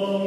Lord.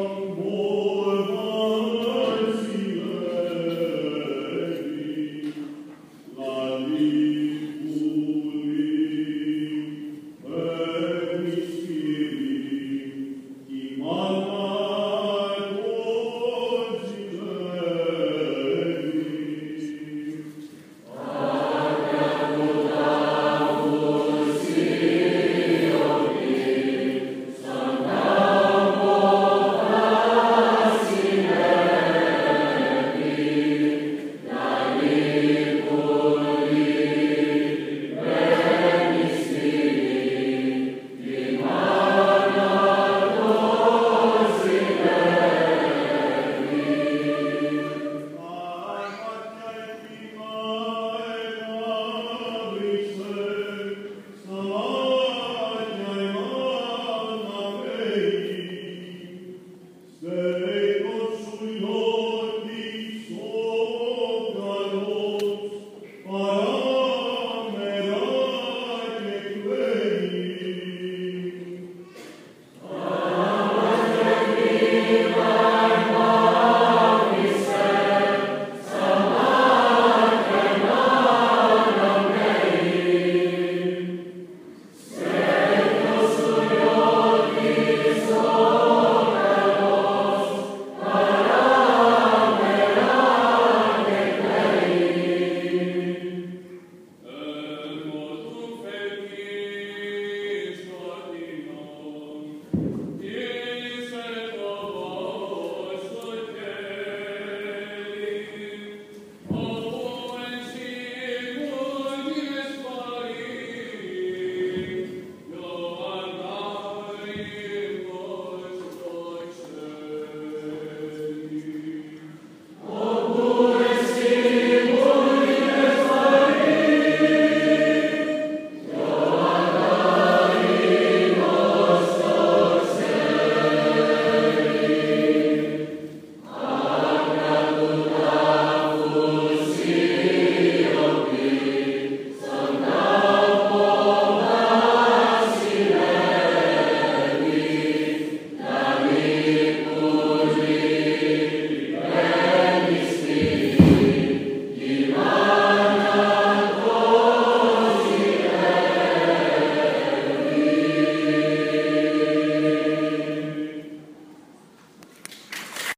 Holy Lord.